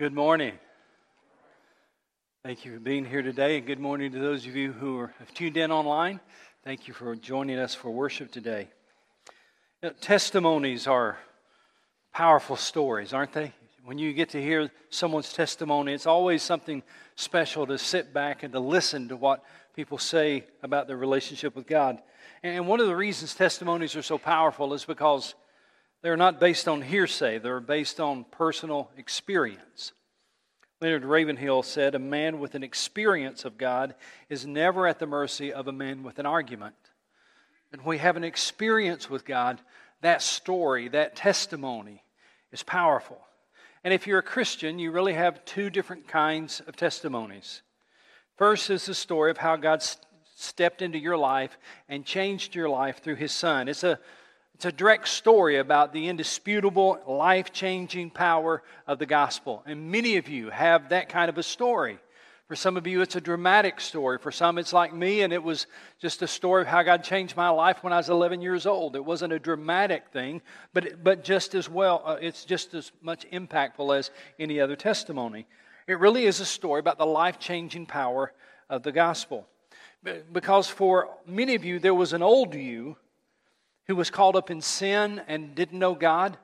Good morning. Thank you for being here today, and good morning to those of you who are, have tuned in online. Thank you for joining us for worship today. You know, testimonies are powerful stories, aren't they? When you get to hear someone's testimony, it's always something special to sit back and to listen to what people say about their relationship with God. And one of the reasons testimonies are so powerful is because they're not based on hearsay, they're based on personal experience. Leonard Ravenhill said, A man with an experience of God is never at the mercy of a man with an argument. And we have an experience with God, that story, that testimony is powerful. And if you're a Christian, you really have two different kinds of testimonies. First is the story of how God stepped into your life and changed your life through his son. It's a it's a direct story about the indisputable, life changing power of the gospel. And many of you have that kind of a story. For some of you, it's a dramatic story. For some, it's like me, and it was just a story of how God changed my life when I was 11 years old. It wasn't a dramatic thing, but, but just as well, uh, it's just as much impactful as any other testimony. It really is a story about the life changing power of the gospel. Because for many of you, there was an old you who was caught up in sin and didn't know God.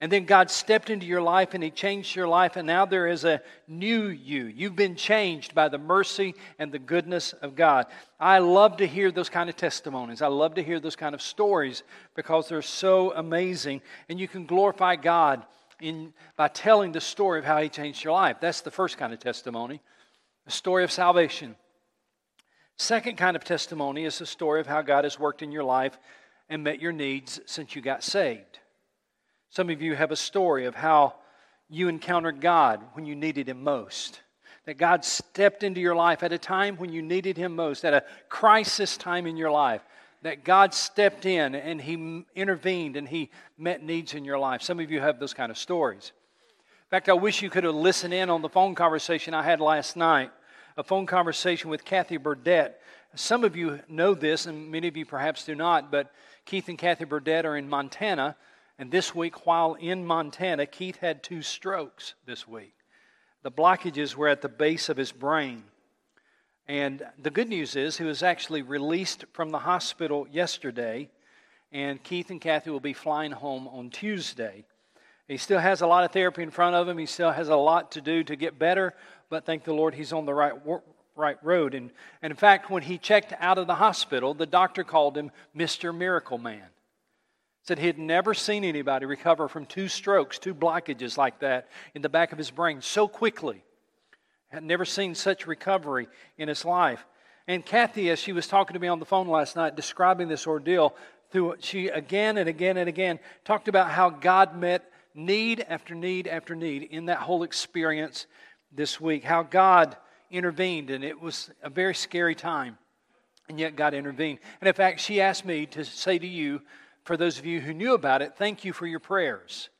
And then God stepped into your life and He changed your life, and now there is a new you. You've been changed by the mercy and the goodness of God. I love to hear those kind of testimonies. I love to hear those kind of stories because they're so amazing, and you can glorify God in, by telling the story of how He changed your life. That's the first kind of testimony, a story of salvation. Second kind of testimony is the story of how God has worked in your life and met your needs since you got saved. Some of you have a story of how you encountered God when you needed Him most. That God stepped into your life at a time when you needed Him most, at a crisis time in your life. That God stepped in and He intervened and He met needs in your life. Some of you have those kind of stories. In fact, I wish you could have listened in on the phone conversation I had last night, a phone conversation with Kathy Burdett. Some of you know this, and many of you perhaps do not, but Keith and Kathy Burdett are in Montana, and this week, while in Montana, Keith had two strokes this week. The blockages were at the base of his brain. And the good news is, he was actually released from the hospital yesterday, and Keith and Kathy will be flying home on Tuesday. He still has a lot of therapy in front of him. He still has a lot to do to get better, but thank the Lord he's on the right right road. And, and in fact, when he checked out of the hospital, the doctor called him Mr. Miracle Man. Said he had never seen anybody recover from two strokes, two blockages like that in the back of his brain so quickly. Had never seen such recovery in his life. And Kathy, as she was talking to me on the phone last night, describing this ordeal, through she again and again and again talked about how God met need after need after need in that whole experience this week. How God intervened, and it was a very scary time. And yet God intervened. And in fact, she asked me to say to you, for those of you who knew about it, thank you for your prayers.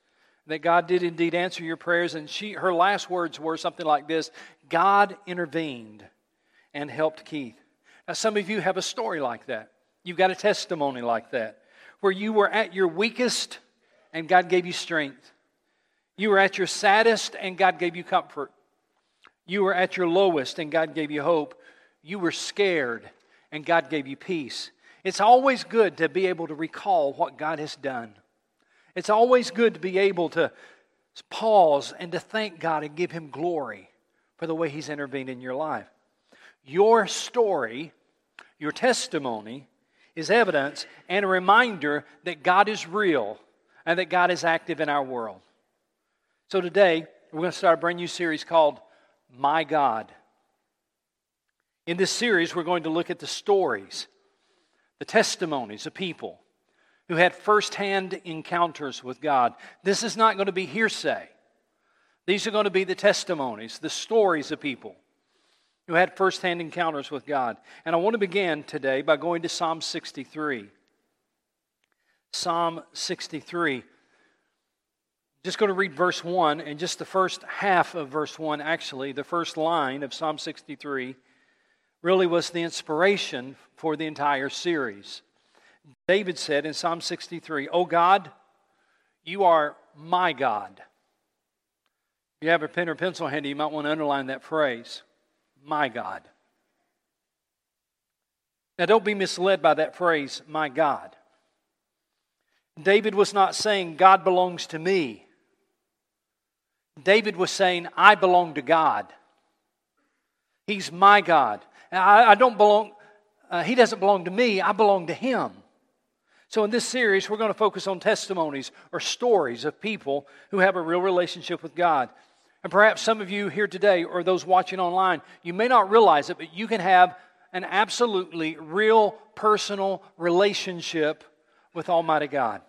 That God did indeed answer your prayers. And she, her last words were something like this God intervened and helped Keith. Now, some of you have a story like that. You've got a testimony like that, where you were at your weakest and God gave you strength. You were at your saddest and God gave you comfort. You were at your lowest and God gave you hope. You were scared and God gave you peace. It's always good to be able to recall what God has done. It's always good to be able to pause and to thank God and give Him glory for the way He's intervened in your life. Your story, your testimony, is evidence and a reminder that God is real and that God is active in our world. So today, we're going to start a brand new series called my God. In this series, we're going to look at the stories, the testimonies of people who had firsthand encounters with God. This is not going to be hearsay. These are going to be the testimonies, the stories of people who had firsthand encounters with God. And I want to begin today by going to Psalm 63. Psalm 63 just going to read verse 1 and just the first half of verse 1, actually, the first line of Psalm 63 really was the inspiration for the entire series. David said in Psalm 63, Oh God, you are my God. If you have a pen or pencil handy, you might want to underline that phrase My God. Now, don't be misled by that phrase, My God. David was not saying, God belongs to me. David was saying, I belong to God. He's my God. I, I don't belong, uh, he doesn't belong to me, I belong to him. So, in this series, we're going to focus on testimonies or stories of people who have a real relationship with God. And perhaps some of you here today, or those watching online, you may not realize it, but you can have an absolutely real personal relationship with Almighty God.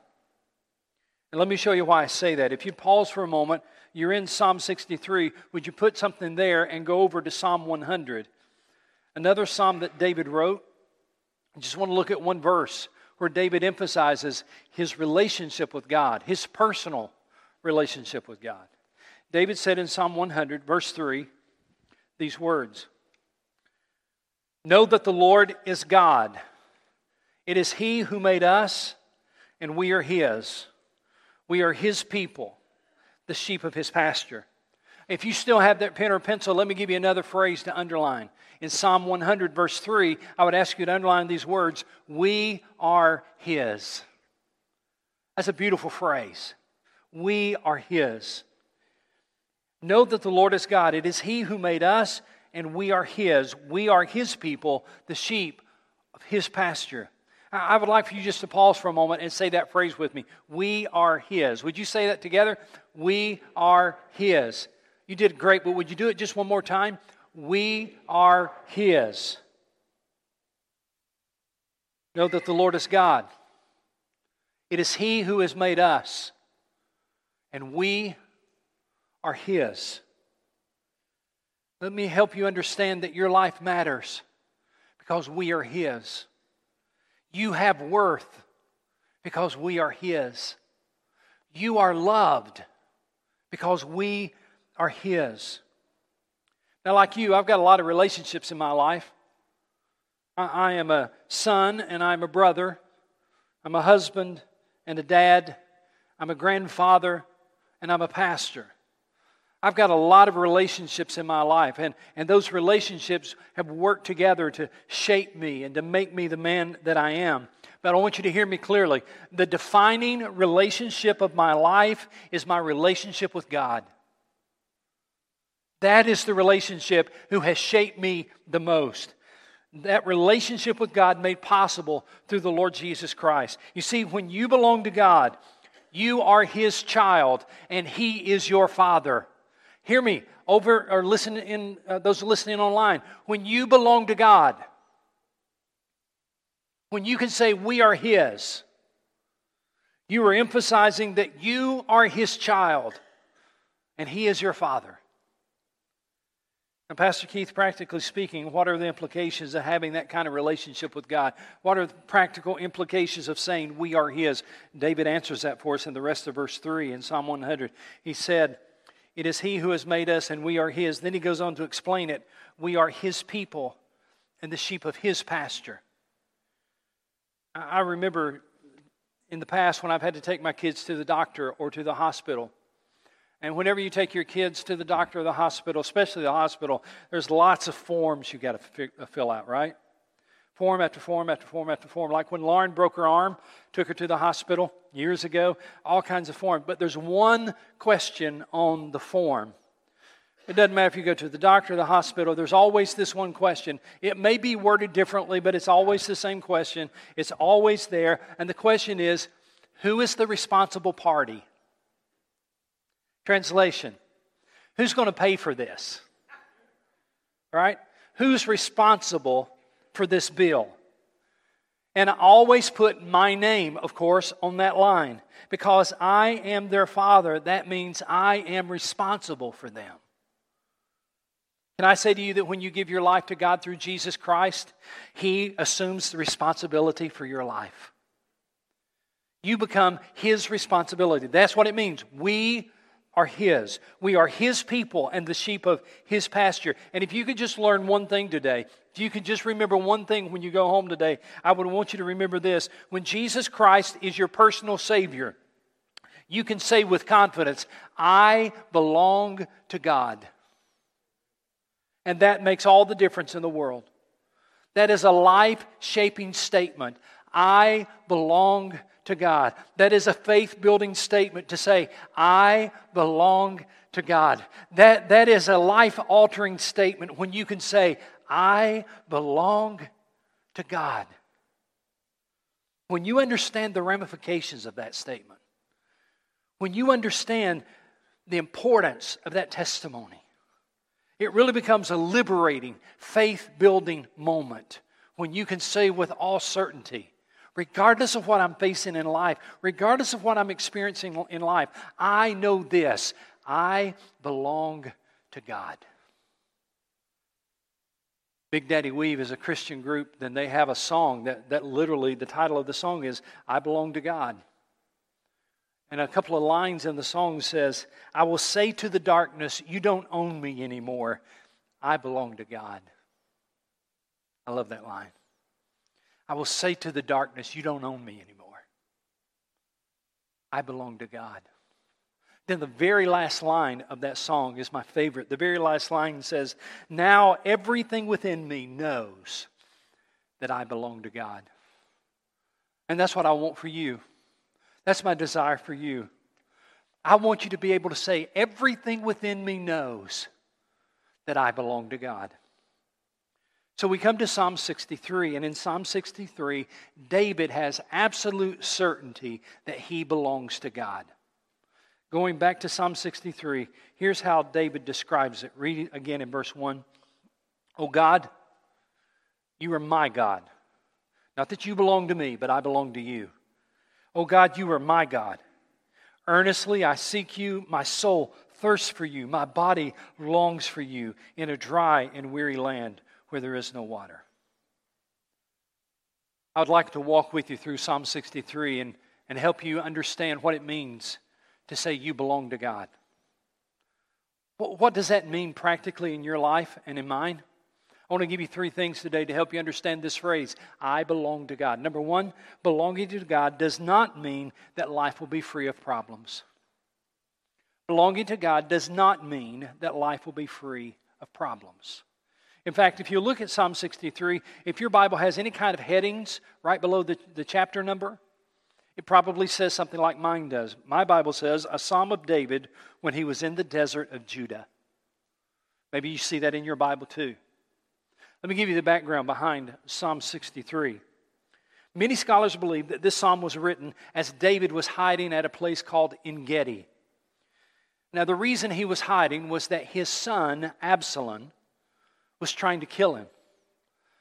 And let me show you why I say that. If you pause for a moment, you're in Psalm 63. Would you put something there and go over to Psalm 100? Another psalm that David wrote. I just want to look at one verse where David emphasizes his relationship with God, his personal relationship with God. David said in Psalm 100, verse 3, these words Know that the Lord is God. It is He who made us, and we are His. We are His people, the sheep of His pasture. If you still have that pen or pencil, let me give you another phrase to underline. In Psalm 100, verse 3, I would ask you to underline these words We are His. That's a beautiful phrase. We are His. Know that the Lord is God. It is He who made us, and we are His. We are His people, the sheep of His pasture. I would like for you just to pause for a moment and say that phrase with me. We are His. Would you say that together? We are His. You did great, but would you do it just one more time? We are His. Know that the Lord is God. It is He who has made us, and we are His. Let me help you understand that your life matters because we are His. You have worth because we are His. You are loved because we are His. Now, like you, I've got a lot of relationships in my life. I, am a son and I'm a brother. I'm a husband and a dad. I'm a grandfather and I'm a pastor. I've got a lot of relationships in my life, and, and those relationships have worked together to shape me and to make me the man that I am. But I want you to hear me clearly. The defining relationship of my life is my relationship with God. That is the relationship who has shaped me the most. That relationship with God made possible through the Lord Jesus Christ. You see, when you belong to God, you are His child, and He is your Father. Hear me, over or listen in uh, those listening online. When you belong to God, when you can say we are His, you are emphasizing that you are His child, and He is your Father. And Pastor Keith, practically speaking, what are the implications of having that kind of relationship with God? What are the practical implications of saying we are His? David answers that for us in the rest of verse 3 in Psalm 100. He said, It is He who has made us, and we are His. Then he goes on to explain it. We are His people and the sheep of His pasture. I remember in the past when I've had to take my kids to the doctor or to the hospital and whenever you take your kids to the doctor or the hospital, especially the hospital, there's lots of forms you got to fill out, right? Form after form after form after form. Like when Lauren broke her arm, took her to the hospital years ago, all kinds of forms. But there's one question on the form. It doesn't matter if you go to the doctor or the hospital, there's always this one question. It may be worded differently, but it's always the same question. It's always there. And the question is who is the responsible party? Translation Who's going to pay for this? Right? Who's responsible for this bill? And I always put my name, of course, on that line. Because I am their father, that means I am responsible for them. Can I say to you that when you give your life to God through Jesus Christ, He assumes the responsibility for your life? You become His responsibility. That's what it means. We are His. We are His people and the sheep of His pasture. And if you could just learn one thing today, if you could just remember one thing when you go home today, I would want you to remember this. When Jesus Christ is your personal Savior, You can say with confidence, I belong to God. And that makes all the difference in the world. That is a life shaping statement. I belong to God. That is a faith building statement to say, I belong to God. That, that is a life altering statement when you can say, I belong to God. When you understand the ramifications of that statement, when you understand the importance of that testimony, it really becomes a liberating, faith building moment when you can say with all certainty, regardless of what I'm facing in life, regardless of what I'm experiencing in life, I know this I belong to God. Big Daddy Weave is a Christian group, then they have a song that, that literally, the title of the song is I Belong to God. And a couple of lines in the song says, I will say to the darkness, You don't own me anymore. I belong to God. I love that line. I will say to the darkness, You don't own me anymore. I belong to God. Then the very last line of that song is my favorite. The very last line says, Now everything within me knows that I belong to God. And that's what I want for you. That's my desire for you. I want you to be able to say, Everything within me knows that I belong to God. So we come to Psalm 63, and in Psalm 63, David has absolute certainty that he belongs to God. Going back to Psalm 63, here's how David describes it. Read again in verse 1. Oh God, you are my God. Not that you belong to me, but I belong to you. Oh God, you are my God. Earnestly I seek you. My soul thirsts for you. My body longs for you in a dry and weary land where there is no water. I would like to walk with you through Psalm 63 and, and help you understand what it means to say you belong to God. What does that mean practically in your life and in mine? I want to give you three things today to help you understand this phrase I belong to God. Number one, belonging to God does not mean that life will be free of problems. Belonging to God does not mean that life will be free of problems. In fact, if you look at Psalm 63, if your Bible has any kind of headings right below the, the chapter number, it probably says something like mine does. My Bible says, a psalm of David when he was in the desert of Judah. Maybe you see that in your Bible too. Let me give you the background behind Psalm 63. Many scholars believe that this psalm was written as David was hiding at a place called En Gedi. Now, the reason he was hiding was that his son, Absalom, was trying to kill him.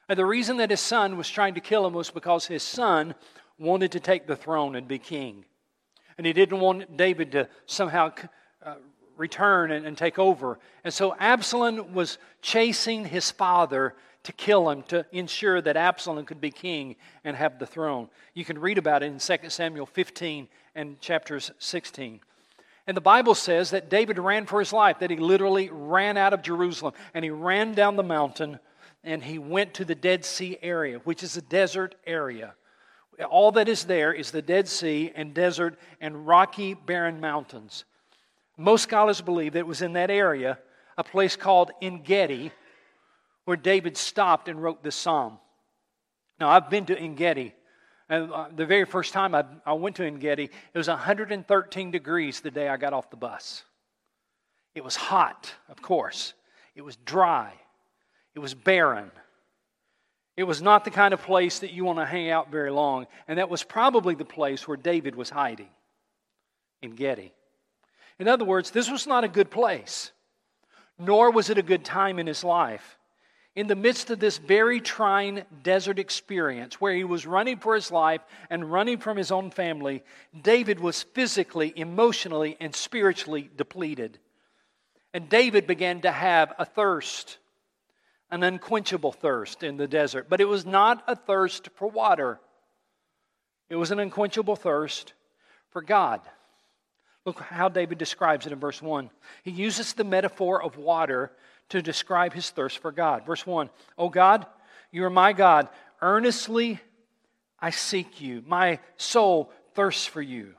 And the reason that his son was trying to kill him was because his son wanted to take the throne and be king. And he didn't want David to somehow uh, return and, and take over. And so Absalom was chasing his father to kill him to ensure that Absalom could be king and have the throne. You can read about it in 2 Samuel 15 and chapters 16. And the Bible says that David ran for his life, that he literally ran out of Jerusalem and he ran down the mountain and he went to the Dead Sea area, which is a desert area. All that is there is the Dead Sea and desert and rocky, barren mountains. Most scholars believe that it was in that area, a place called En Gedi, where David stopped and wrote this psalm. Now, I've been to En Gedi. And uh, the very first time I, I went to En Gedi, it was 113 degrees the day I got off the bus. It was hot, of course. It was dry. It was barren. It was not the kind of place that you want to hang out very long. And that was probably the place where David was hiding En Gedi. In other words, this was not a good place, nor was it a good time in his life. In the midst of this very trying desert experience where he was running for his life and running from his own family, David was physically, emotionally, and spiritually depleted. And David began to have a thirst an unquenchable thirst in the desert. But it was not a thirst for water, it was an unquenchable thirst for God. Look how David describes it in verse 1. He uses the metaphor of water to describe his thirst for God. Verse 1 Oh God, you are my God. Earnestly I seek you. My soul thirsts for you.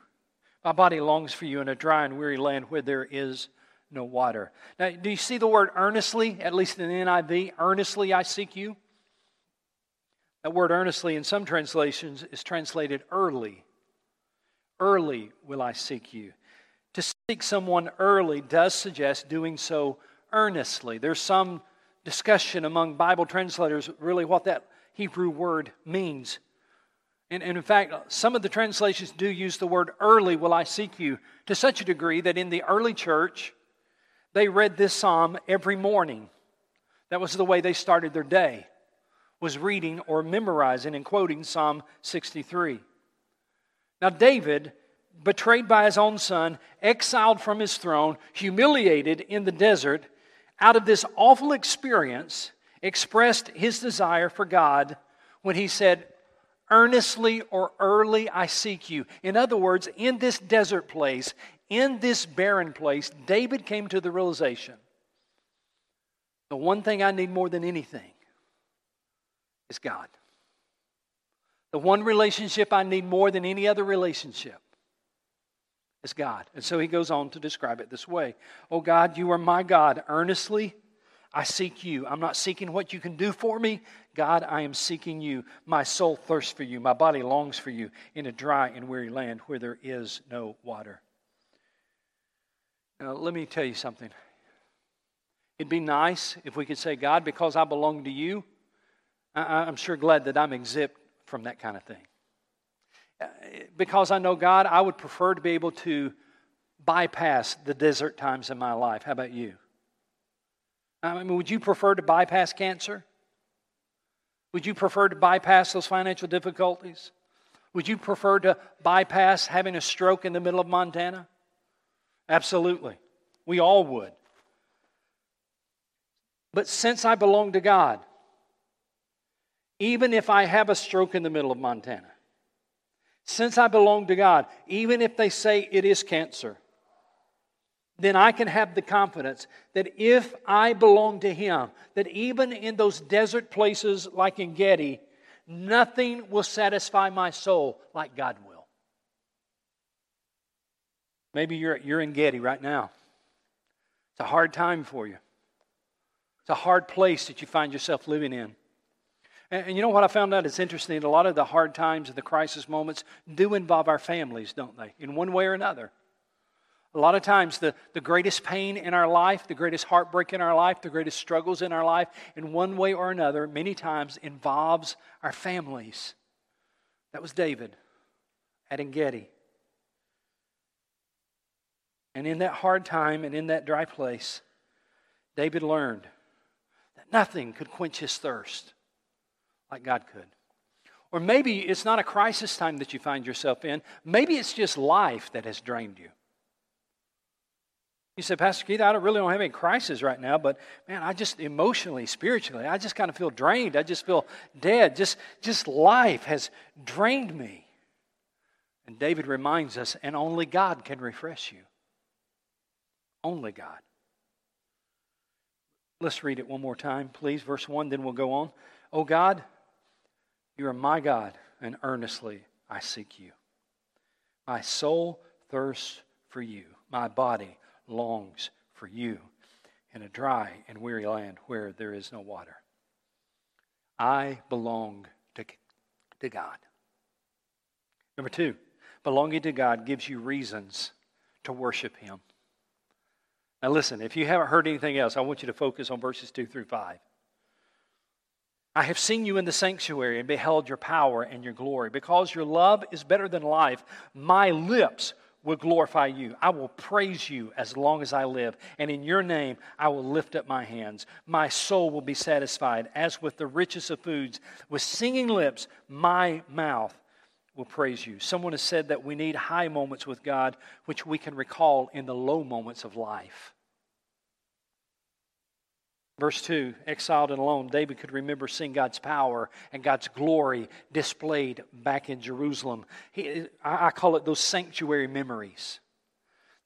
My body longs for you in a dry and weary land where there is no water. Now, do you see the word earnestly, at least in the NIV? Earnestly I seek you. That word earnestly in some translations is translated early. Early will I seek you. To seek someone early does suggest doing so earnestly. There's some discussion among Bible translators really what that Hebrew word means. And, and, in fact, some of the translations do use the word early will I seek you to such a degree that in the early church, they read this psalm every morning. That was the way they started their day, was reading or memorizing and quoting Psalm 63. Now, David, betrayed by his own son, exiled from his throne, humiliated in the desert, out of this awful experience, expressed his desire for God when he said, Earnestly or early I seek you. In other words, in this desert place, in this barren place, David came to the realization the one thing I need more than anything is God. The one relationship I need more than any other relationship is God. And so he goes on to describe it this way Oh God, you are my God. Earnestly I seek you. I'm not seeking what you can do for me. God, I am seeking you. My soul thirsts for you. My body longs for you in a dry and weary land where there is no water. Now, let me tell you something. It'd be nice if we could say, God, because I belong to you, I, am sure glad that I'm exempt from that kind of thing. Because I know God, I would prefer to be able to bypass the desert times in my life. How about you? I mean, would you prefer to bypass cancer? Would you prefer to bypass those financial difficulties? Would you prefer to bypass having a stroke in the middle of Montana? Absolutely. We all would. But since I belong to God, even if I have a stroke in the middle of Montana, since I belong to God, even if they say it is cancer, then I can have the confidence that if I belong to Him, that even in those desert places like En Gedi, nothing will satisfy my soul like God will. Maybe you're, you're in Getty right now. It's a hard time for you. It's a hard place that you find yourself living in. And, and you know what I found out? It's interesting. A lot of the hard times and the crisis moments do involve our families, don't they? In one way or another. A lot of times, the, the greatest pain in our life, the greatest heartbreak in our life, the greatest struggles in our life, in one way or another, many times involves our families. That was David at Engedi. And in that hard time and in that dry place, David learned that nothing could quench his thirst like God could. Or maybe it's not a crisis time that you find yourself in, maybe it's just life that has drained you. You said, Pastor Keith, I don't really don't have any crisis right now, but man, I just emotionally, spiritually, I just kind of feel drained. I just feel dead. Just, just life has drained me. And David reminds us, and only God can refresh you. Only God. Let's read it one more time, please. Verse 1, then we'll go on. Oh God, you are my God, and earnestly I seek you. My soul thirsts for you, my body longs for you in a dry and weary land where there is no water. I belong to, to God. Number two, belonging to God gives you reasons to worship Him. Now, listen, if you haven't heard anything else, I want you to focus on verses 2 through 5. I have seen you in the sanctuary and beheld your power and your glory. Because your love is better than life, my lips will glorify you. I will praise you as long as I live, and in your name I will lift up my hands. My soul will be satisfied as with the richest of foods. With singing lips, my mouth will praise you. Someone has said that we need high moments with God, which we can recall in the low moments of life. Verse 2 Exiled and alone, David could remember seeing God's power and God's glory displayed back in Jerusalem. He, I call it those sanctuary memories.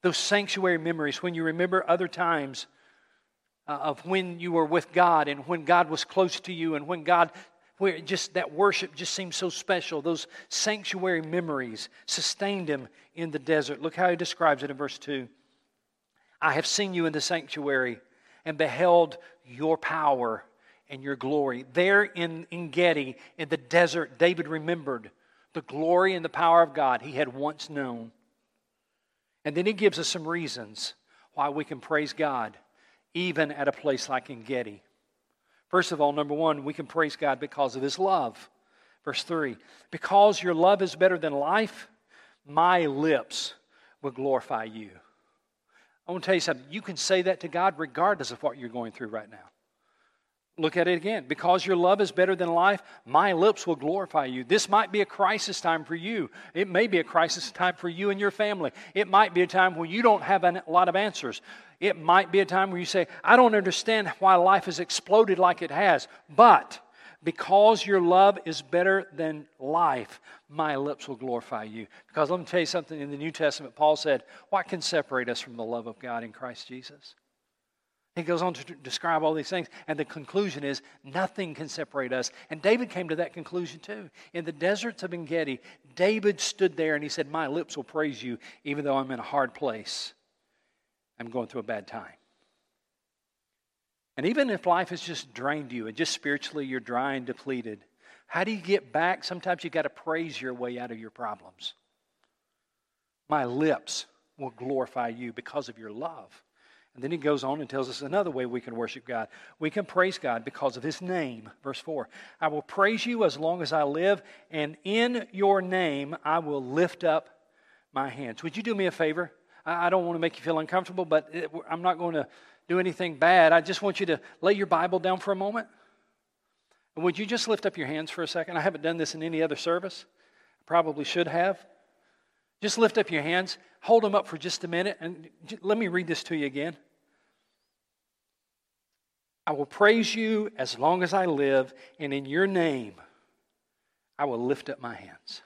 Those sanctuary memories when you remember other times uh, of when you were with God and when God was close to you and when God where just that worship just seemed so special. Those sanctuary memories sustained him in the desert. Look how he describes it in verse 2. I have seen you in the sanctuary and beheld your power and your glory. There in En Gedi, in the desert, David remembered the glory and the power of God he had once known. And then he gives us some reasons why we can praise God even at a place like En Gedi. First of all, number one, we can praise God because of his love. Verse 3 Because your love is better than life, my lips will glorify you. I want to tell you something. You can say that to God regardless of what you're going through right now. Look at it again. Because your love is better than life, my lips will glorify you. This might be a crisis time for you. It may be a crisis time for you and your family. It might be a time where you don't have a lot of answers. It might be a time where you say, I don't understand why life has exploded like it has. But because your love is better than life, my lips will glorify you. Because let me tell you something in the New Testament, Paul said, What can separate us from the love of God in Christ Jesus? He goes on to describe all these things, and the conclusion is nothing can separate us. And David came to that conclusion too. In the deserts of En Gedi, David stood there and he said, My lips will praise you, even though I'm in a hard place. I'm going through a bad time. And even if life has just drained you and just spiritually you're dry and depleted, how do you get back? Sometimes you got to praise your way out of your problems. My lips will glorify you because of your love. And then he goes on and tells us another way we can worship God. We can praise God because of his name. Verse 4 I will praise you as long as I live, and in your name I will lift up my hands. Would you do me a favor? I don't want to make you feel uncomfortable, but I'm not going to do anything bad. I just want you to lay your Bible down for a moment. And would you just lift up your hands for a second? I haven't done this in any other service. I probably should have. Just lift up your hands, hold them up for just a minute, and let me read this to you again. I will praise you as long as I live, and in your name I will lift up my hands.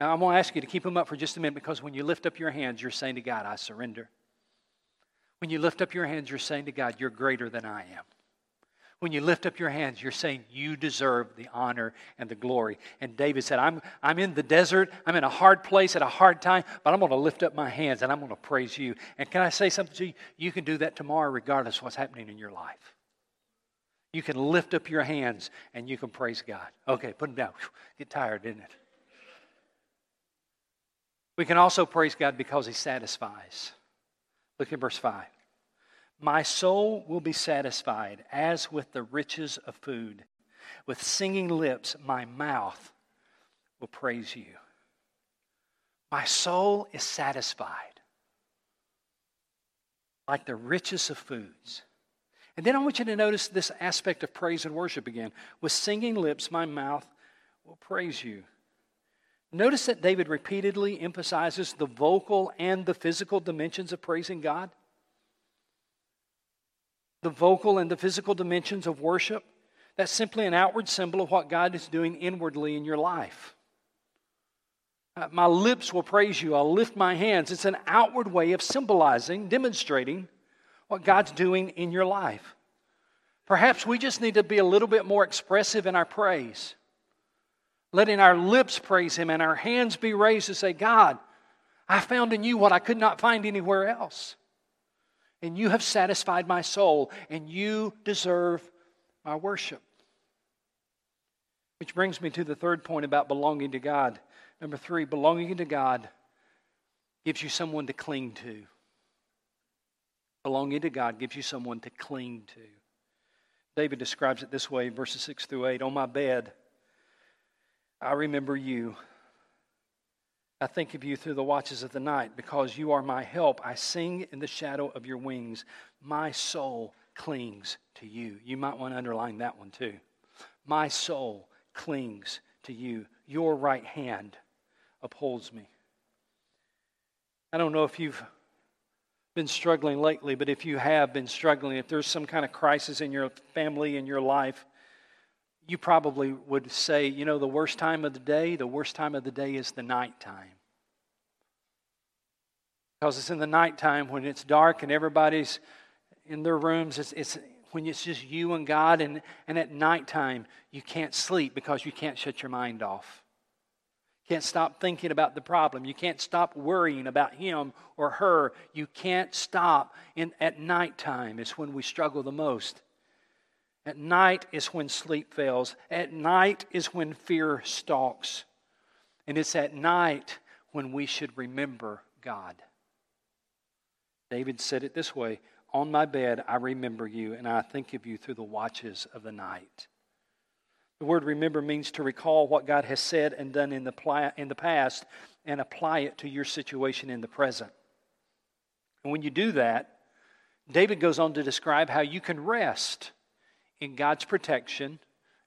Now, I'm going to ask you to keep them up for just a minute because when you lift up your hands, you're saying to God, I surrender. When you lift up your hands, you're saying to God, You're greater than I am. When you lift up your hands, you're saying you deserve the honor and the glory. And David said, I'm, I'm in the desert. I'm in a hard place at a hard time, but I'm going to lift up my hands and I'm going to praise you. And can I say something to you? You can do that tomorrow, regardless of what's happening in your life. You can lift up your hands and you can praise God. Okay, put them down. Get tired, didn't it? We can also praise God because He satisfies. Look at verse 5. My soul will be satisfied as with the riches of food. With singing lips, my mouth will praise you. My soul is satisfied like the richest of foods. And then I want you to notice this aspect of praise and worship again. With singing lips, my mouth will praise you. Notice that David repeatedly emphasizes the vocal and the physical dimensions of praising God the vocal and the physical dimensions of worship, that's simply an outward symbol of what God is doing inwardly in your life. Uh, my lips will praise you. I'll lift my hands. It's an outward way of symbolizing, demonstrating what God's doing in your life. Perhaps we just need to be a little bit more expressive in our praise, letting our lips praise Him and our hands be raised to say, God, I found in you what I could not find anywhere else and you have satisfied my soul, and you deserve my worship. Which brings me to the third point about belonging to God. Number three, belonging to God gives you someone to cling to. Belonging to God gives you someone to cling to. David describes it this way, verses 6 through 8 On my bed, I remember you I think of you through the watches of the night because you are my help. I sing in the shadow of your wings. My soul clings to you. You might want to underline that one too. My soul clings to you. Your right hand upholds me. I don't know if you've been struggling lately, but if you have been struggling, if there's some kind of crisis in your family, in your life, you probably would say, you know, the worst time of the day, the worst time of the day is the nighttime. Because it's in the nighttime when it's dark and everybody's in their rooms. It's, it's when it's just you and God, and, and at nighttime you can't sleep because you can't shut your mind off. Can't stop thinking about the problem. You can't stop worrying about him or her. You can't stop. In, at nighttime is when we struggle the most. At night is when sleep fails. At night is when fear stalks. And it's at night when we should remember God. David said it this way On my bed, I remember you, and I think of you through the watches of the night. The word remember means to recall what God has said and done in the, in the past and apply it to your situation in the present. And when you do that, David goes on to describe how you can rest in God's protection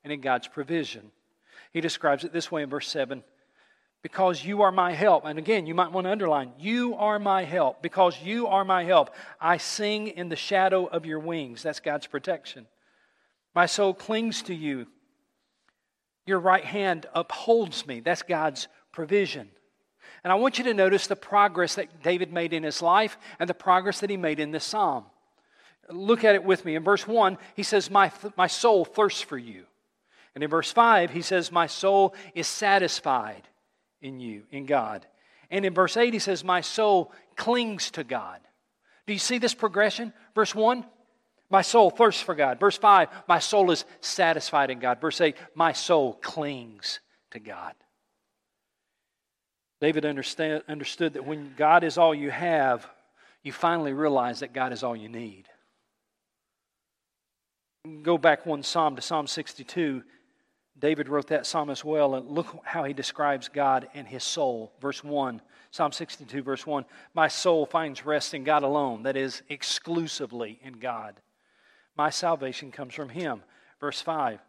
and in God's provision. He describes it this way in verse 7 because you are my help. And again, you might want to underline, you are my help. Because you are my help, I sing in the shadow of your wings. That's God's protection. My soul clings to you. Your right hand upholds me. That's God's provision. And I want you to notice the progress that David made in his life and the progress that he made in this psalm. Look at it with me. In verse 1, he says, My, my soul thirsts for you. And in verse 5, he says, My soul is satisfied in you, in God. And in verse 8, he says, My soul clings to God. Do you see this progression? Verse 1, my soul thirsts for God. Verse 5, my soul is satisfied in God. Verse 8, my soul clings to God. David understand, understood that when God is all you have, you finally realize that God is all you need. Go back one psalm to Psalm 62. David wrote that psalm as well, and look how he describes God and his soul. Verse 1, Psalm 62, verse 1 My soul finds rest in God alone, that is, exclusively in God. My salvation comes from him. Verse 5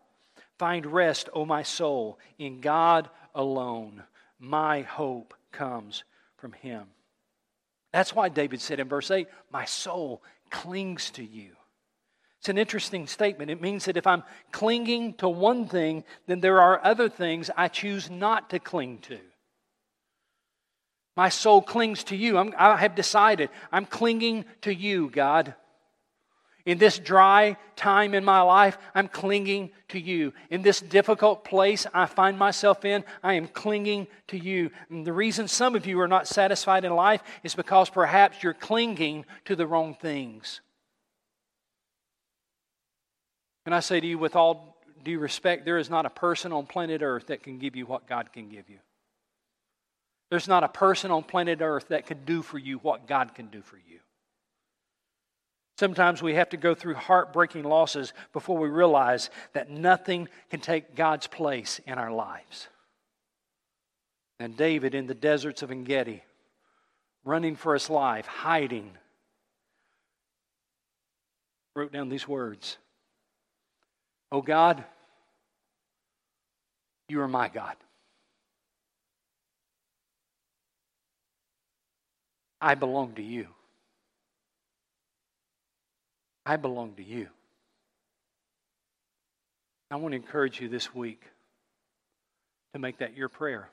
Find rest, O my soul, in God alone. My hope comes from him. That's why David said in verse 8, My soul clings to you. It's an interesting statement. It means that if I'm clinging to one thing, then there are other things I choose not to cling to. My soul clings to you. I'm, i have decided I'm clinging to you, God. In this dry time in my life, I'm clinging to you. In this difficult place I find myself in, I am clinging to you. And the reason some of you are not satisfied in life is because perhaps you're clinging to the wrong things. And I say to you, with all due respect, there is not a person on planet Earth that can give you what God can give you. There's not a person on planet Earth that can do for you what God can do for you. Sometimes we have to go through heartbreaking losses before we realize that nothing can take God's place in our lives. And David in the deserts of Engedi, running for his life, hiding, wrote down these words Oh God, you are my God. I belong to you. I belong to you. I want to encourage you this week to make that your prayer.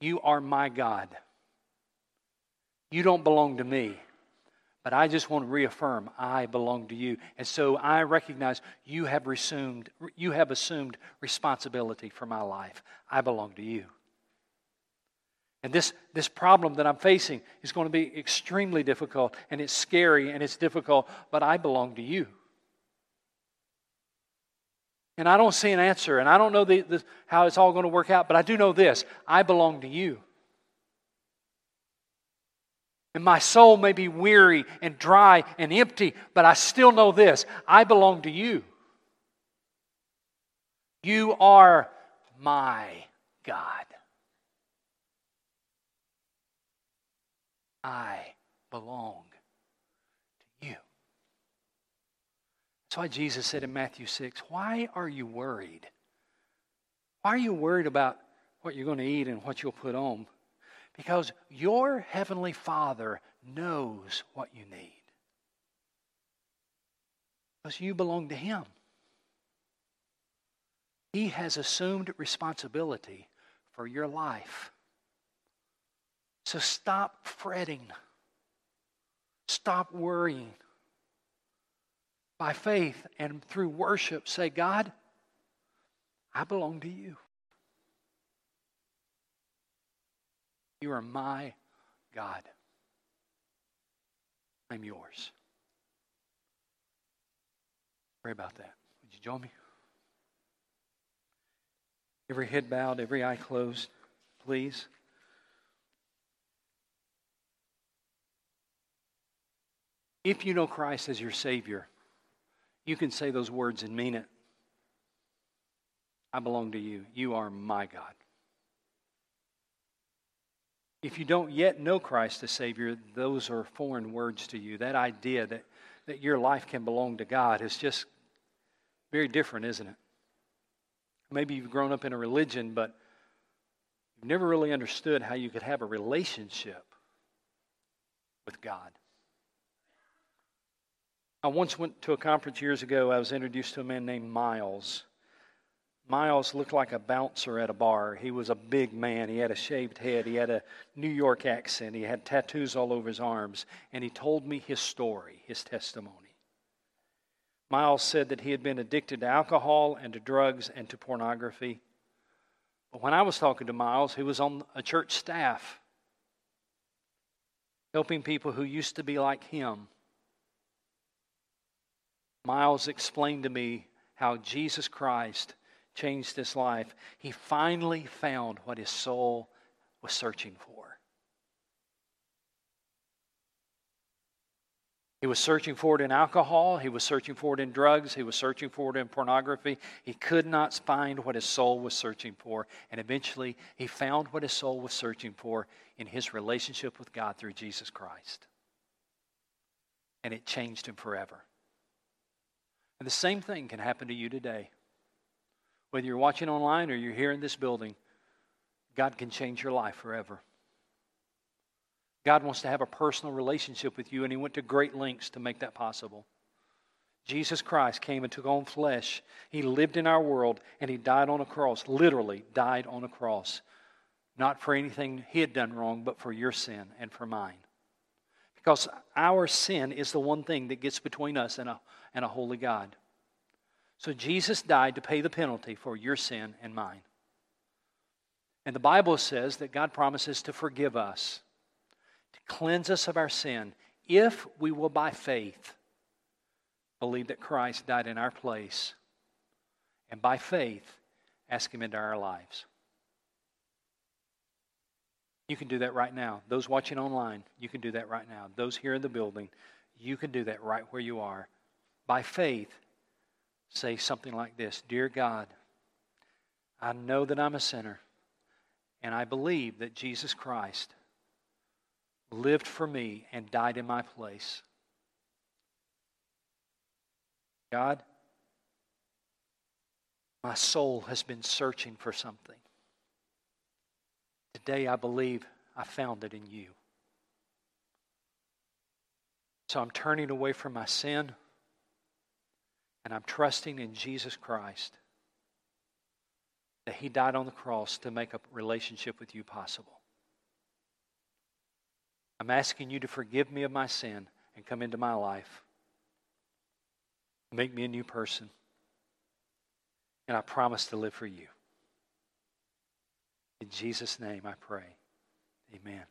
You are my God. You don't belong to me. But I just want to reaffirm I belong to you. And so I recognize you have assumed, you have assumed responsibility for my life. I belong to you. And this, this problem that I'm facing is going to be extremely difficult, and it's scary and it's difficult, but I belong to you. And I don't see an answer, and I don't know the, the, how it's all going to work out, but I do know this I belong to you. And my soul may be weary and dry and empty, but I still know this I belong to you. You are my God. I belong to you. That's why Jesus said in Matthew 6, Why are you worried? Why are you worried about what you're going to eat and what you'll put on? Because your Heavenly Father knows what you need. Because you belong to Him. He has assumed responsibility for your life. So stop fretting. Stop worrying. by faith and through worship, say, God, I belong to you. You are my God. I'm yours. Pray about that. Would you join me? Every head bowed, every eye closed, please. If you know Christ as your Savior, you can say those words and mean it. I belong to you. You are my God. If you don't yet know Christ as Savior, those are foreign words to you. That idea that, that your life can belong to God is just very different, isn't it? Maybe you've grown up in a religion, but you've never really understood how you could have a relationship with God. I once went to a conference years ago. I was introduced to a man named Miles. Miles looked like a bouncer at a bar. He was a big man. He had a shaved head. He had a New York accent. He had tattoos all over his arms. And he told me his story, his testimony. Miles said that he had been addicted to alcohol and to drugs and to pornography. But when I was talking to Miles, he was on a church staff, helping people who used to be like him. Miles explained to me how Jesus Christ changed his life, he finally found what his soul was searching for. He was searching for it in alcohol. He was searching for it in drugs. He was searching for it in pornography. He could not find what his soul was searching for. And eventually, he found what his soul was searching for in his relationship with God through Jesus Christ. And it changed him forever. And the same thing can happen to you today. Whether you're watching online or you're here in this building, God can change your life forever. God wants to have a personal relationship with you, and He went to great lengths to make that possible. Jesus Christ came and took on flesh. He lived in our world, and He died on a cross, literally died on a cross. Not for anything He had done wrong, but for your sin and for mine. Because our sin is the one thing that gets between us and a, and a holy God. So Jesus died to pay the penalty for your sin and mine. And the Bible says that God promises to forgive us, to cleanse us of our sin, if we will, by faith, believe that Christ died in our place, and by faith, ask Him into our lives. You can do that right now. Those watching online, you can do that right now. Those here in the building, you can do that right where you are. By faith, say something like this Dear God, I know that I'm a sinner, and I believe that Jesus Christ lived for me and died in my place. God, my soul has been searching for something. Today I believe I found it in you. So I'm turning away from my sin. And I'm trusting in Jesus Christ that He died on the cross to make a relationship with you possible. I'm asking you to forgive me of my sin and come into my life. Make me a new person. And I promise to live for you. In Jesus' name I pray. Amen.